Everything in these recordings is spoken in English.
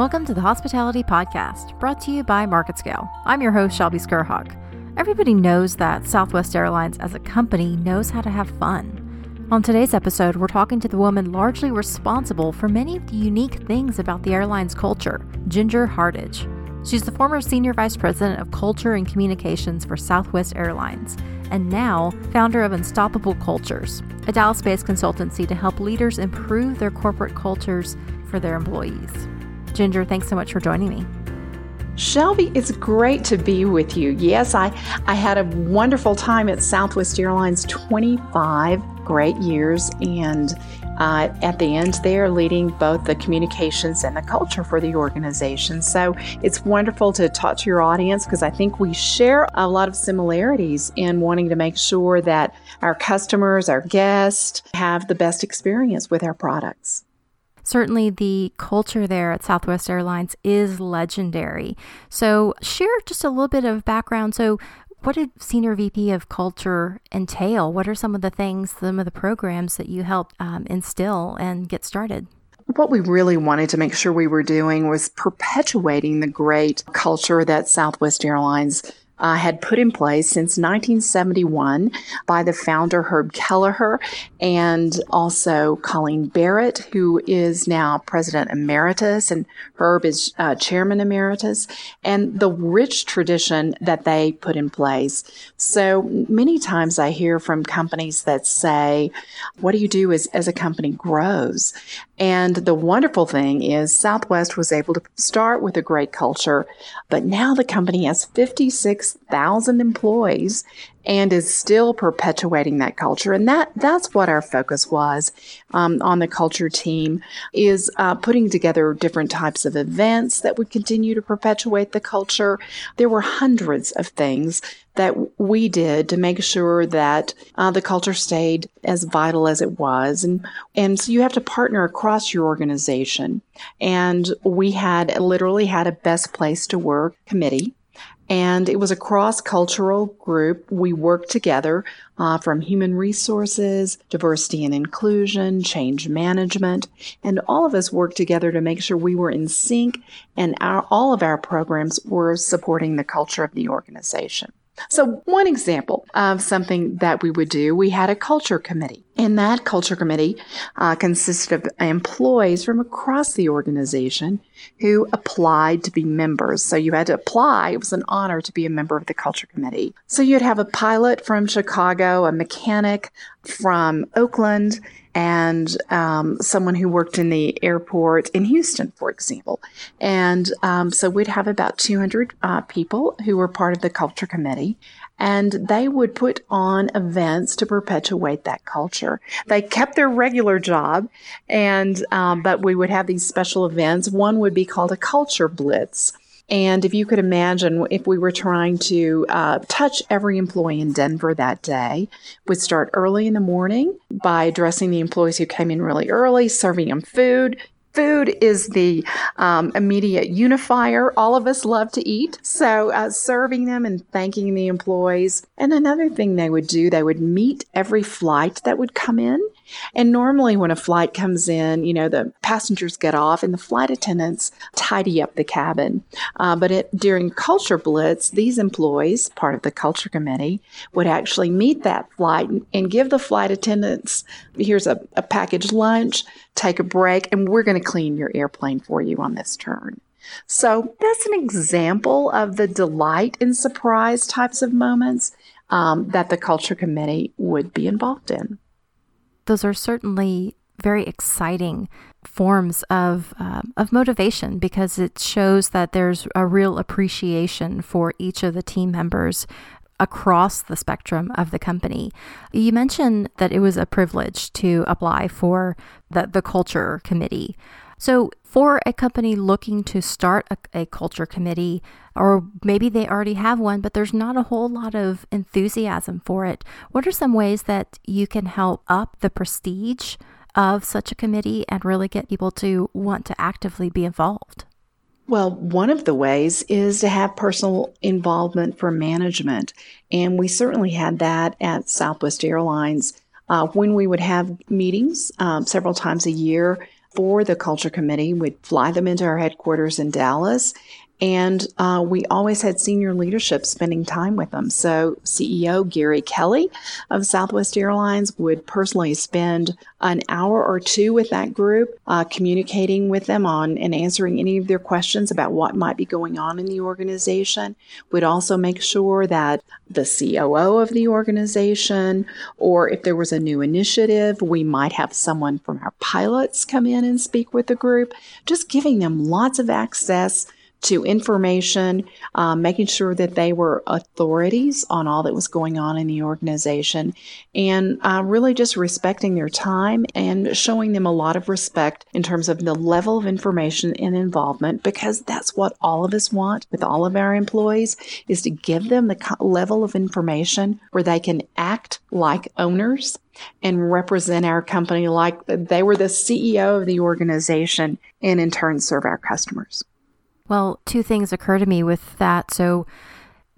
Welcome to the Hospitality Podcast, brought to you by MarketScale. I'm your host, Shelby Skrhak. Everybody knows that Southwest Airlines as a company knows how to have fun. On today's episode, we're talking to the woman largely responsible for many of the unique things about the airline's culture, Ginger Hardage. She's the former Senior Vice President of Culture and Communications for Southwest Airlines, and now founder of Unstoppable Cultures, a Dallas based consultancy to help leaders improve their corporate cultures for their employees. Ginger, thanks so much for joining me. Shelby, it's great to be with you. Yes, I, I had a wonderful time at Southwest Airlines 25 great years and uh, at the end there leading both the communications and the culture for the organization. So it's wonderful to talk to your audience because I think we share a lot of similarities in wanting to make sure that our customers, our guests have the best experience with our products. Certainly, the culture there at Southwest Airlines is legendary. So, share just a little bit of background. So, what did Senior VP of Culture entail? What are some of the things, some of the programs that you helped um, instill and get started? What we really wanted to make sure we were doing was perpetuating the great culture that Southwest Airlines uh, had put in place since 1971 by the founder Herb Kelleher and also Colleen Barrett, who is now president emeritus, and Herb is uh, chairman emeritus, and the rich tradition that they put in place. So many times I hear from companies that say, What do you do as, as a company grows? And the wonderful thing is, Southwest was able to start with a great culture, but now the company has 56,000 employees and is still perpetuating that culture. And that that's what our focus was um, on the culture team is uh, putting together different types of events that would continue to perpetuate the culture. There were hundreds of things that we did to make sure that uh, the culture stayed as vital as it was. And, and so you have to partner across your organization. And we had literally had a best place to work committee and it was a cross cultural group. We worked together uh, from human resources, diversity and inclusion, change management, and all of us worked together to make sure we were in sync and our, all of our programs were supporting the culture of the organization. So, one example of something that we would do, we had a culture committee. And that culture committee uh, consisted of employees from across the organization who applied to be members. So you had to apply. It was an honor to be a member of the culture committee. So you'd have a pilot from Chicago, a mechanic from Oakland, and um, someone who worked in the airport in Houston, for example. And um, so we'd have about 200 uh, people who were part of the culture committee, and they would put on events to perpetuate that culture. They kept their regular job, and um, but we would have these special events. One would be called a culture blitz. And if you could imagine, if we were trying to uh, touch every employee in Denver that day, would start early in the morning by addressing the employees who came in really early, serving them food, Food is the um, immediate unifier. All of us love to eat. So, uh, serving them and thanking the employees. And another thing they would do, they would meet every flight that would come in and normally, when a flight comes in, you know, the passengers get off and the flight attendants tidy up the cabin. Uh, but it, during Culture Blitz, these employees, part of the Culture Committee, would actually meet that flight and, give the flight attendants here's a, a packaged lunch, take a break, and we're going to clean your airplane for you on this turn. So that's an example of the delight and surprise types of moments um, that the Culture Committee would be involved in those are certainly very exciting forms of uh, of motivation because it shows that there's a real appreciation for each of the team members across the spectrum of the company. You mentioned that it was a privilege to apply for the, the culture committee. So, for a company looking to start a, a, culture committee, or maybe they already have one, but there's not a whole lot of enthusiasm for it, what are some ways that you can help up the prestige of such a committee and really get people to want to actively be involved? Well, one of the ways is to have personal involvement for management. And we certainly had that at Southwest Airlines uh, when we would have meetings um, several times a year for the culture committee. We'd fly them into our headquarters in Dallas and uh, we always had senior leadership spending time with them. So, CEO Gary Kelly of Southwest Airlines would personally spend an hour or two with that group, uh, communicating with them on and answering any of their questions about what might be going on in the organization. Would also make sure that the COO of the organization, or if there was a new initiative, we might have someone from our pilots come in and speak with the group, just giving them lots of access to information, um, making sure that they were authorities on all that was going on in the organization, and uh, really just respecting their time and showing them a lot of respect in terms of the level of information and involvement, because that's what all of us want with all of our employees is to give them the level of information where they can act like owners and represent our company like they were the CEO of the organization and in turn serve our customers. Well, two things occur to me with that. So,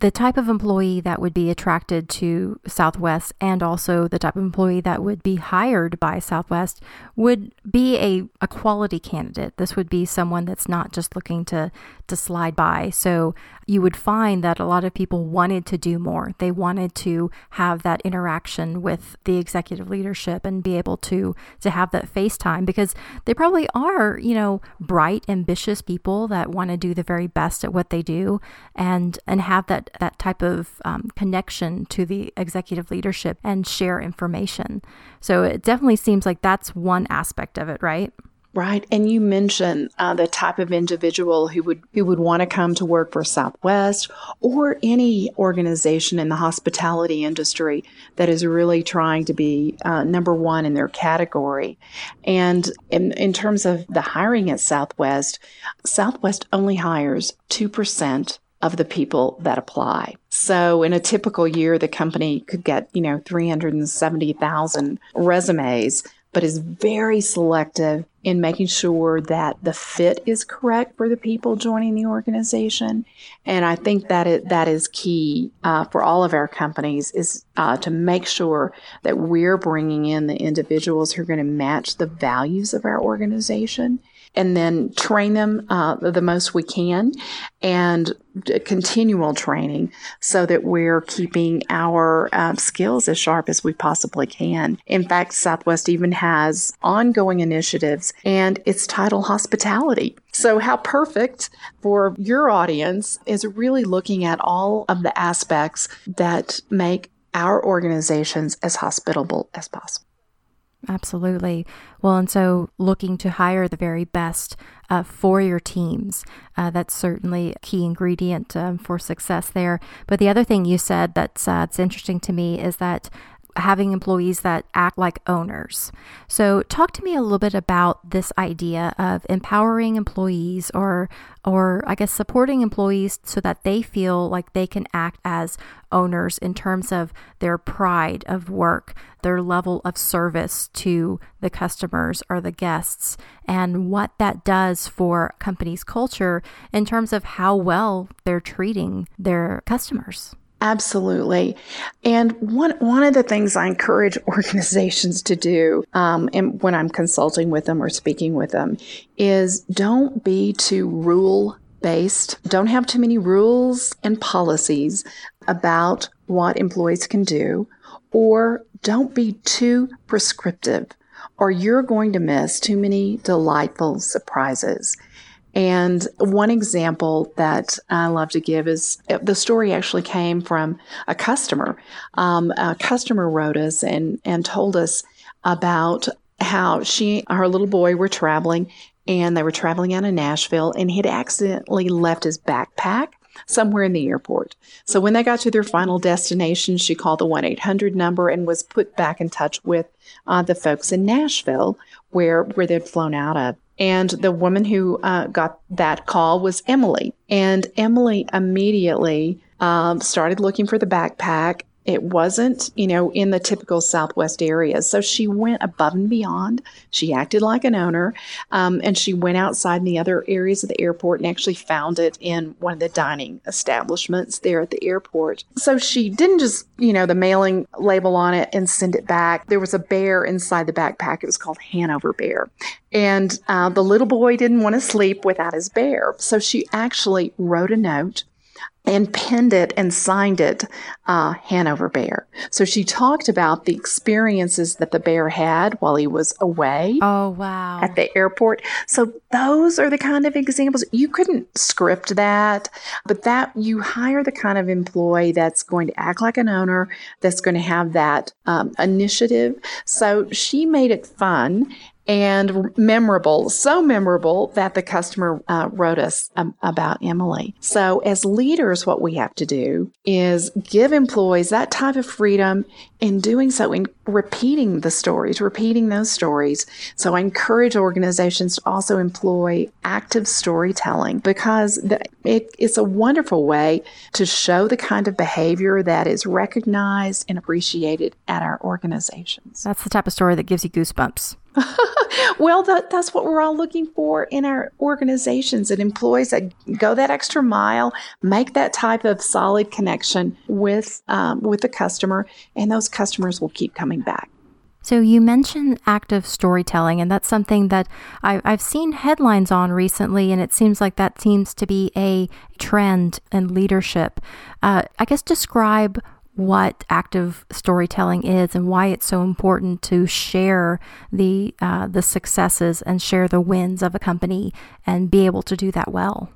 the type of employee that would be attracted to Southwest and also the type of employee that would be hired by Southwest would be a, a quality candidate. This would be someone that's not just looking to to slide by. So you would find that a lot of people wanted to do more. They wanted to have that interaction with the executive leadership and be able to to have that face time because they probably are, you know, bright, ambitious people that want to do the very best at what they do and and have that that type of um, connection to the executive leadership and share information. So it definitely seems like that's one aspect of it, right? Right, and you mentioned uh, the type of individual who would who would want to come to work for Southwest or any organization in the hospitality industry that is really trying to be uh, number one in their category. And in in terms of the hiring at Southwest, Southwest only hires two percent of the people that apply. So in a typical year, the company could get, you know, 370,000 resumes but is very selective in making sure that the fit is correct for the people joining the organization. And I think that it, that is key uh, for all of our companies is uh, to make sure that we're bringing in the individuals who are going to match the values of our organization and then train them uh, the most we can and continual training so that we're keeping our uh, skills as sharp as we possibly can. In fact, Southwest even has ongoing initiatives and it's titled hospitality. So, how perfect for your audience is really looking at all of the aspects that make our organizations as hospitable as possible. Absolutely. Well, and so looking to hire the very best uh, for your teams, uh, that's certainly a key ingredient um, for success there. But the other thing you said that's, uh, that's interesting to me is that having employees that act like owners. So talk to me a little bit about this idea of empowering employees or or I guess supporting employees so that they feel like they can act as owners in terms of their pride of work, their level of service to the customers or the guests, and what that does for company's culture in terms of how well they're treating their customers. Absolutely. And one, one of the things I encourage organizations to do um, and when I'm consulting with them or speaking with them is don't be too rule based. Don't have too many rules and policies about what employees can do, or don't be too prescriptive, or you're going to miss too many delightful surprises. And one example that I love to give is uh, the story actually came from a customer. Um, a customer wrote us and, and told us about how she, her little boy were traveling and they were traveling out of Nashville and he'd accidentally left his backpack somewhere in the airport. So when they got to their final destination, she called the 1 800 number and was put back in touch with uh, the folks in Nashville where, where they'd flown out of. And the woman who uh, got that call was Emily. And Emily immediately um, started looking for the backpack it wasn't, you know, in the typical Southwest areas. So she went above and beyond. She acted like an owner, um, and she went outside in the other areas of the airport and actually found it in one of the dining establishments there at the airport. So she didn't just, you know, the mailing label on it and send it back. There was a bear inside the backpack. It was called Hanover Bear. And uh, the little boy didn't want to sleep without his bear. So she actually wrote a note and pinned it and signed it uh, Hanover Bear. So she talked about the experiences that the bear had while he was away. Oh, wow. At the airport. So those are the kind of examples. You couldn't script that, but that you hire the kind of employee that's going to act like an owner, that's going to have that um, initiative. So she made it fun and memorable, so memorable that the customer uh, wrote us um, about Emily. So, as leaders, what we have to do is give employees that type of freedom in doing so, in repeating the stories, repeating those stories. So, I encourage organizations to also employ active storytelling because the, it, it's a wonderful way to show the kind of behavior that is recognized and appreciated at our organizations. That's the type of story that gives you goosebumps. well, that, that's what we're all looking for in our organizations and employees that go that extra mile, make that type of solid connection with um, with the customer, and those customers will keep coming back. So you mentioned active storytelling, and that's something that I, have seen headlines on recently, and it seems like that seems to be a trend in leadership. Uh, I guess describe what active storytelling is and why it's so important to share the uh, the successes and share the wins of a company and be able to do that well.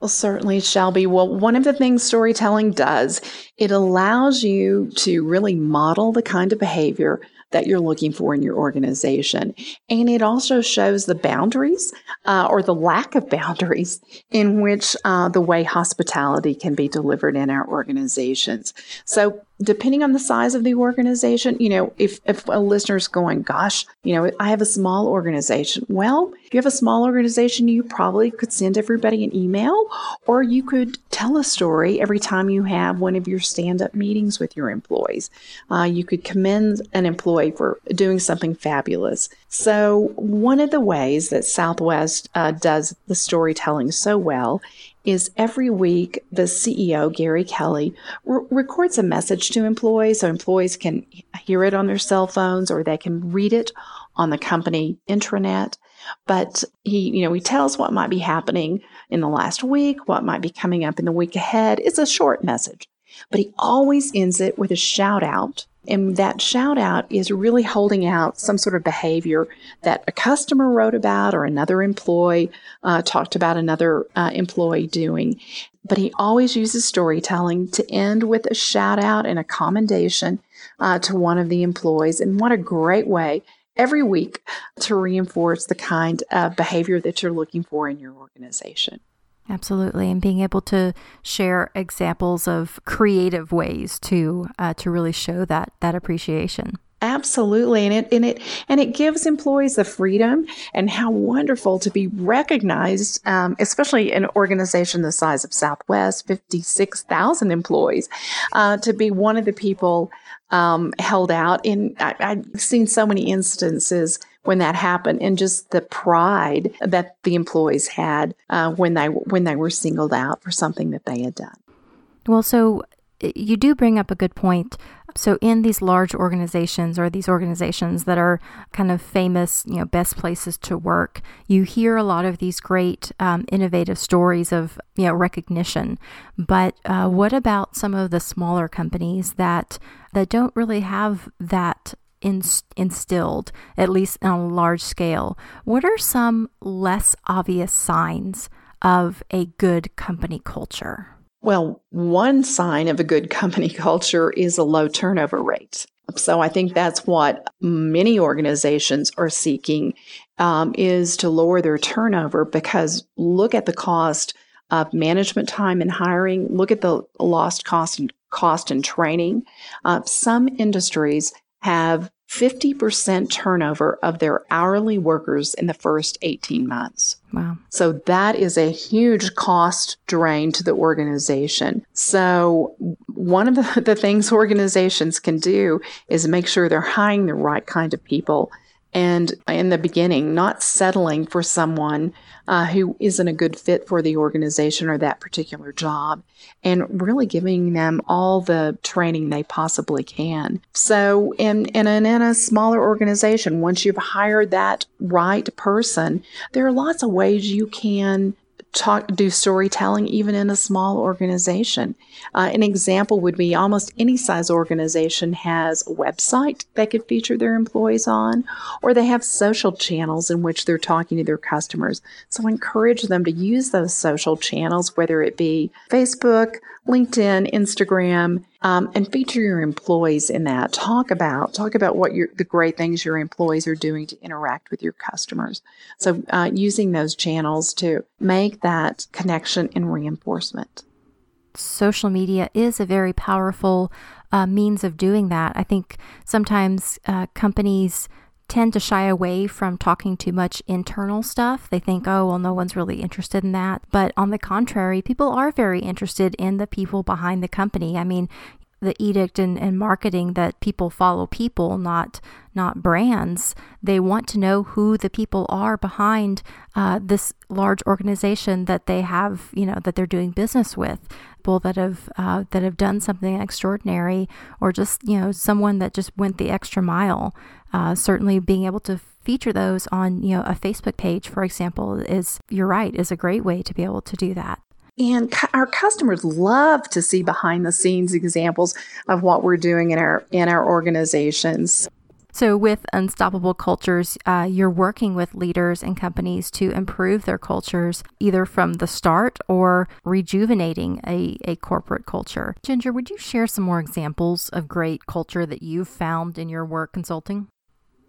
Well, certainly, Shelby. Well, one of the things storytelling does, it allows you to really model the kind of behavior that you're looking for in your organization. And it also shows the boundaries uh, or the lack of boundaries in which uh, the way hospitality can be delivered in our organizations. So depending on the size of the organization, you know, if, if a listener's going, gosh, you know, I have a small organization. Well, if you have a small organization, you probably could send everybody an email or you could tell a story every time you have one of your stand up meetings with your employees. Uh, you could commend an employee for doing something fabulous. So, one of the ways that Southwest uh, does the storytelling so well is every week the CEO, Gary Kelly, re- records a message to employees so employees can hear it on their cell phones or they can read it on the company intranet. But he, you know, he tells what might be happening in the last week, what might be coming up in the week ahead. It's a short message, but he always ends it with a shout out and that shout out is really holding out some sort of behavior that a customer wrote about or another employee uh, talked about another uh, employee doing. But he always uses storytelling to end with a shout out and a commendation uh, to one of the employees. And what a great way every week to reinforce the kind of behavior that you're looking for in your organization. Absolutely, and being able to share examples of creative ways to uh, to really show that that appreciation. Absolutely, and it and it and it gives employees the freedom and how wonderful to be recognized, um, especially in an organization the size of Southwest, fifty six thousand employees, uh, to be one of the people um, held out. And I, I've seen so many instances when that happened and just the pride that the employees had uh, when they when they were singled out for something that they had done. Well, so you do bring up a good point. So in these large organizations or these organizations that are kind of famous, you know, best places to work, you hear a lot of these great um, innovative stories of you know recognition. But uh, what about some of the smaller companies that that don't really have that instilled, at least on a large scale, what are some less obvious signs of a good company culture? Well, one sign of a good company culture is a low turnover rate. So I think that's what many organizations are seeking um, is to lower their turnover because look at the cost of management time and hiring. Look at the lost cost and cost and training. Uh, some industries have 50% turnover of their hourly workers in the first 18 months. Wow. So that is a huge cost drain to the organization. So one of the, the things organizations can do is make sure they're hiring the right kind of people and in the beginning, not settling for someone uh, who isn't a good fit for the organization or that particular job, and really giving them all the training they possibly can. So, in, in, in a smaller organization, once you've hired that right person, there are lots of ways you can talk, do storytelling even in a small organization. Uh, an example would be almost any size organization has a website they could feature their employees on, or they have social channels in which they're talking to their customers. So encourage them to use those social channels, whether it be Facebook, LinkedIn, Instagram, um, and feature your employees in that. Talk about talk about what your the great things your employees are doing to interact with your customers. So uh, using those channels to make that connection and reinforcement. Social media is a very powerful uh, means of doing that. I think sometimes uh, companies tend to shy away from talking too much internal stuff. They think, oh, well, no one's really interested in that. But on the contrary, people are very interested in the people behind the company. I mean, the edict and, and marketing that people follow people, not not brands. They want to know who the people are behind uh, this large organization that they have, you know, that they're doing business with. People that have uh, that have done something extraordinary, or just you know someone that just went the extra mile. Uh, certainly, being able to feature those on you know a Facebook page, for example, is you're right is a great way to be able to do that. And our customers love to see behind the scenes examples of what we're doing in our in our organizations. So, with Unstoppable Cultures, uh, you're working with leaders and companies to improve their cultures, either from the start or rejuvenating a, a corporate culture. Ginger, would you share some more examples of great culture that you've found in your work consulting?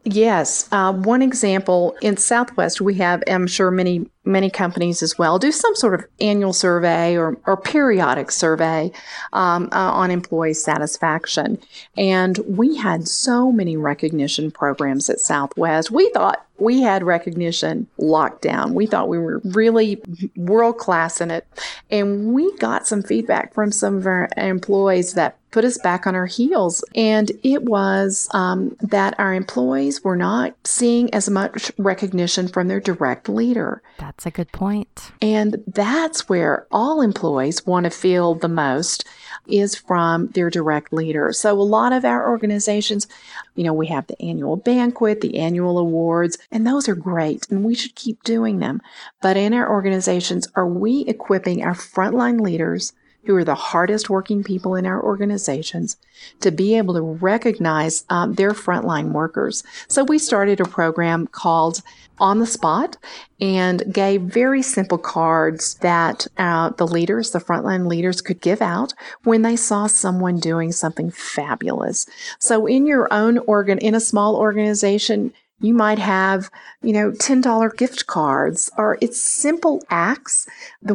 Yes. Uh, one example in Southwest, we have, I'm sure many many companies as well do some sort of annual survey or, or periodic survey um, uh, on employee satisfaction. And we had so many recognition programs at Southwest. We thought we had recognition locked down. We thought we were really world class in it. And we got some feedback from some of our employees that put us back on our heels. And it was um, that our employees were not seeing as much recognition from their direct leader. That's a good point. And that's where all employees want to feel the most is from their direct leader. So a lot of our organizations, you know, we have the annual banquet, the annual awards, and those are great and we should keep doing them. But in our organizations, are we equipping our frontline leaders who are the hardest working people in our organizations to be able to recognize um, their frontline workers. So we started a program called On the Spot and gave very simple cards that uh, the leaders, the frontline leaders could give out when they saw someone doing something fabulous. So in your own organ, in a small organization, you might have, you know, $10 gift cards or it's simple acts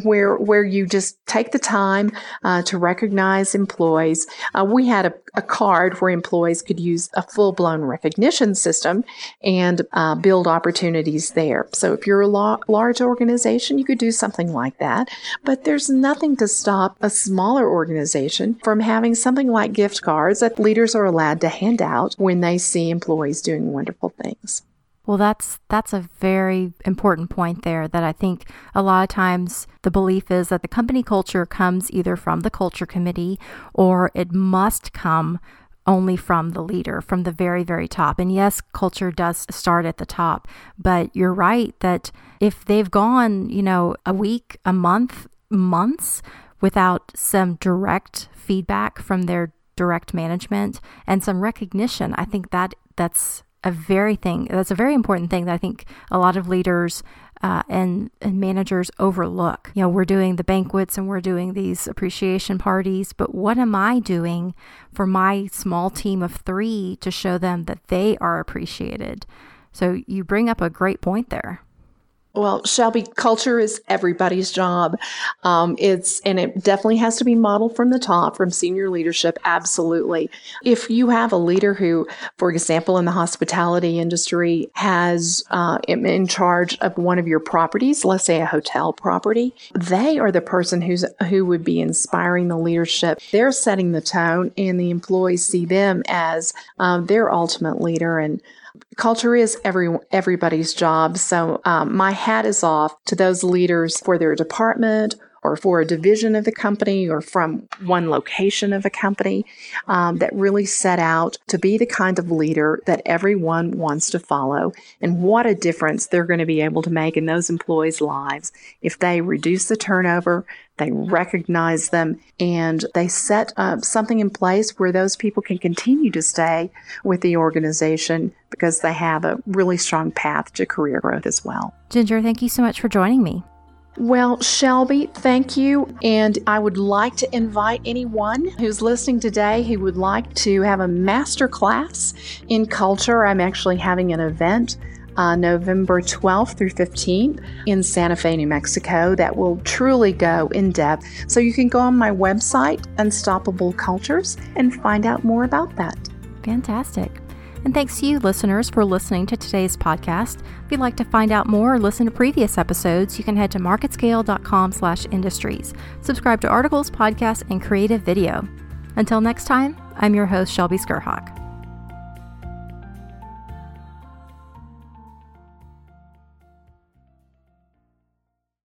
where, where you just take the time uh, to recognize employees. Uh, we had a, a, card where employees could use a full blown recognition system and uh, build opportunities there. So if you're a lo- large organization, you could do something like that. But there's nothing to stop a smaller organization from having something like gift cards that leaders are allowed to hand out when they see employees doing wonderful things. Well, that's that's a very important point there that I think a lot of times the belief is that the company culture comes either from the culture committee or it must come only from the leader from the very very top. And yes, culture does start at the top, but you're right that if they've gone, you know, a week, a month, months without some direct feedback from their direct management and some recognition, I think that that's a very thing that's a very important thing that I think a lot of leaders uh, and, and managers overlook. You know, we're doing the banquets and we're doing these appreciation parties, but what am I doing for my small team of three to show them that they are appreciated? So you bring up a great point there. Well, Shelby, culture is everybody's job. Um, it's and it definitely has to be modeled from the top, from senior leadership. Absolutely. If you have a leader who, for example, in the hospitality industry, has uh, in charge of one of your properties, let's say a hotel property, they are the person who's who would be inspiring the leadership. They're setting the tone, and the employees see them as um, their ultimate leader and culture is every everybody's job. So um, my hat is off to those leaders for their department or for a division of the company or from one location of a company um, that really set out to be the kind of leader that everyone wants to follow. And what a difference they're going to be able to make in those employees' lives if they reduce the turnover, they recognize them, and they set up something in place where those people can continue to stay with the organization because they have a really strong path to career growth as well. Ginger, thank you so much for joining me. Well, Shelby, thank you. And I would like to invite anyone who's listening today who would like to have a master class in culture. I'm actually having an event uh, November 12th through 15th in Santa Fe, New Mexico, that will truly go in depth. So you can go on my website, Unstoppable Cultures, and find out more about that. Fantastic. And thanks to you, listeners, for listening to today's podcast. If you'd like to find out more or listen to previous episodes, you can head to marketscale.com slash industries. Subscribe to articles, podcasts, and creative video. Until next time, I'm your host, Shelby Skrhak.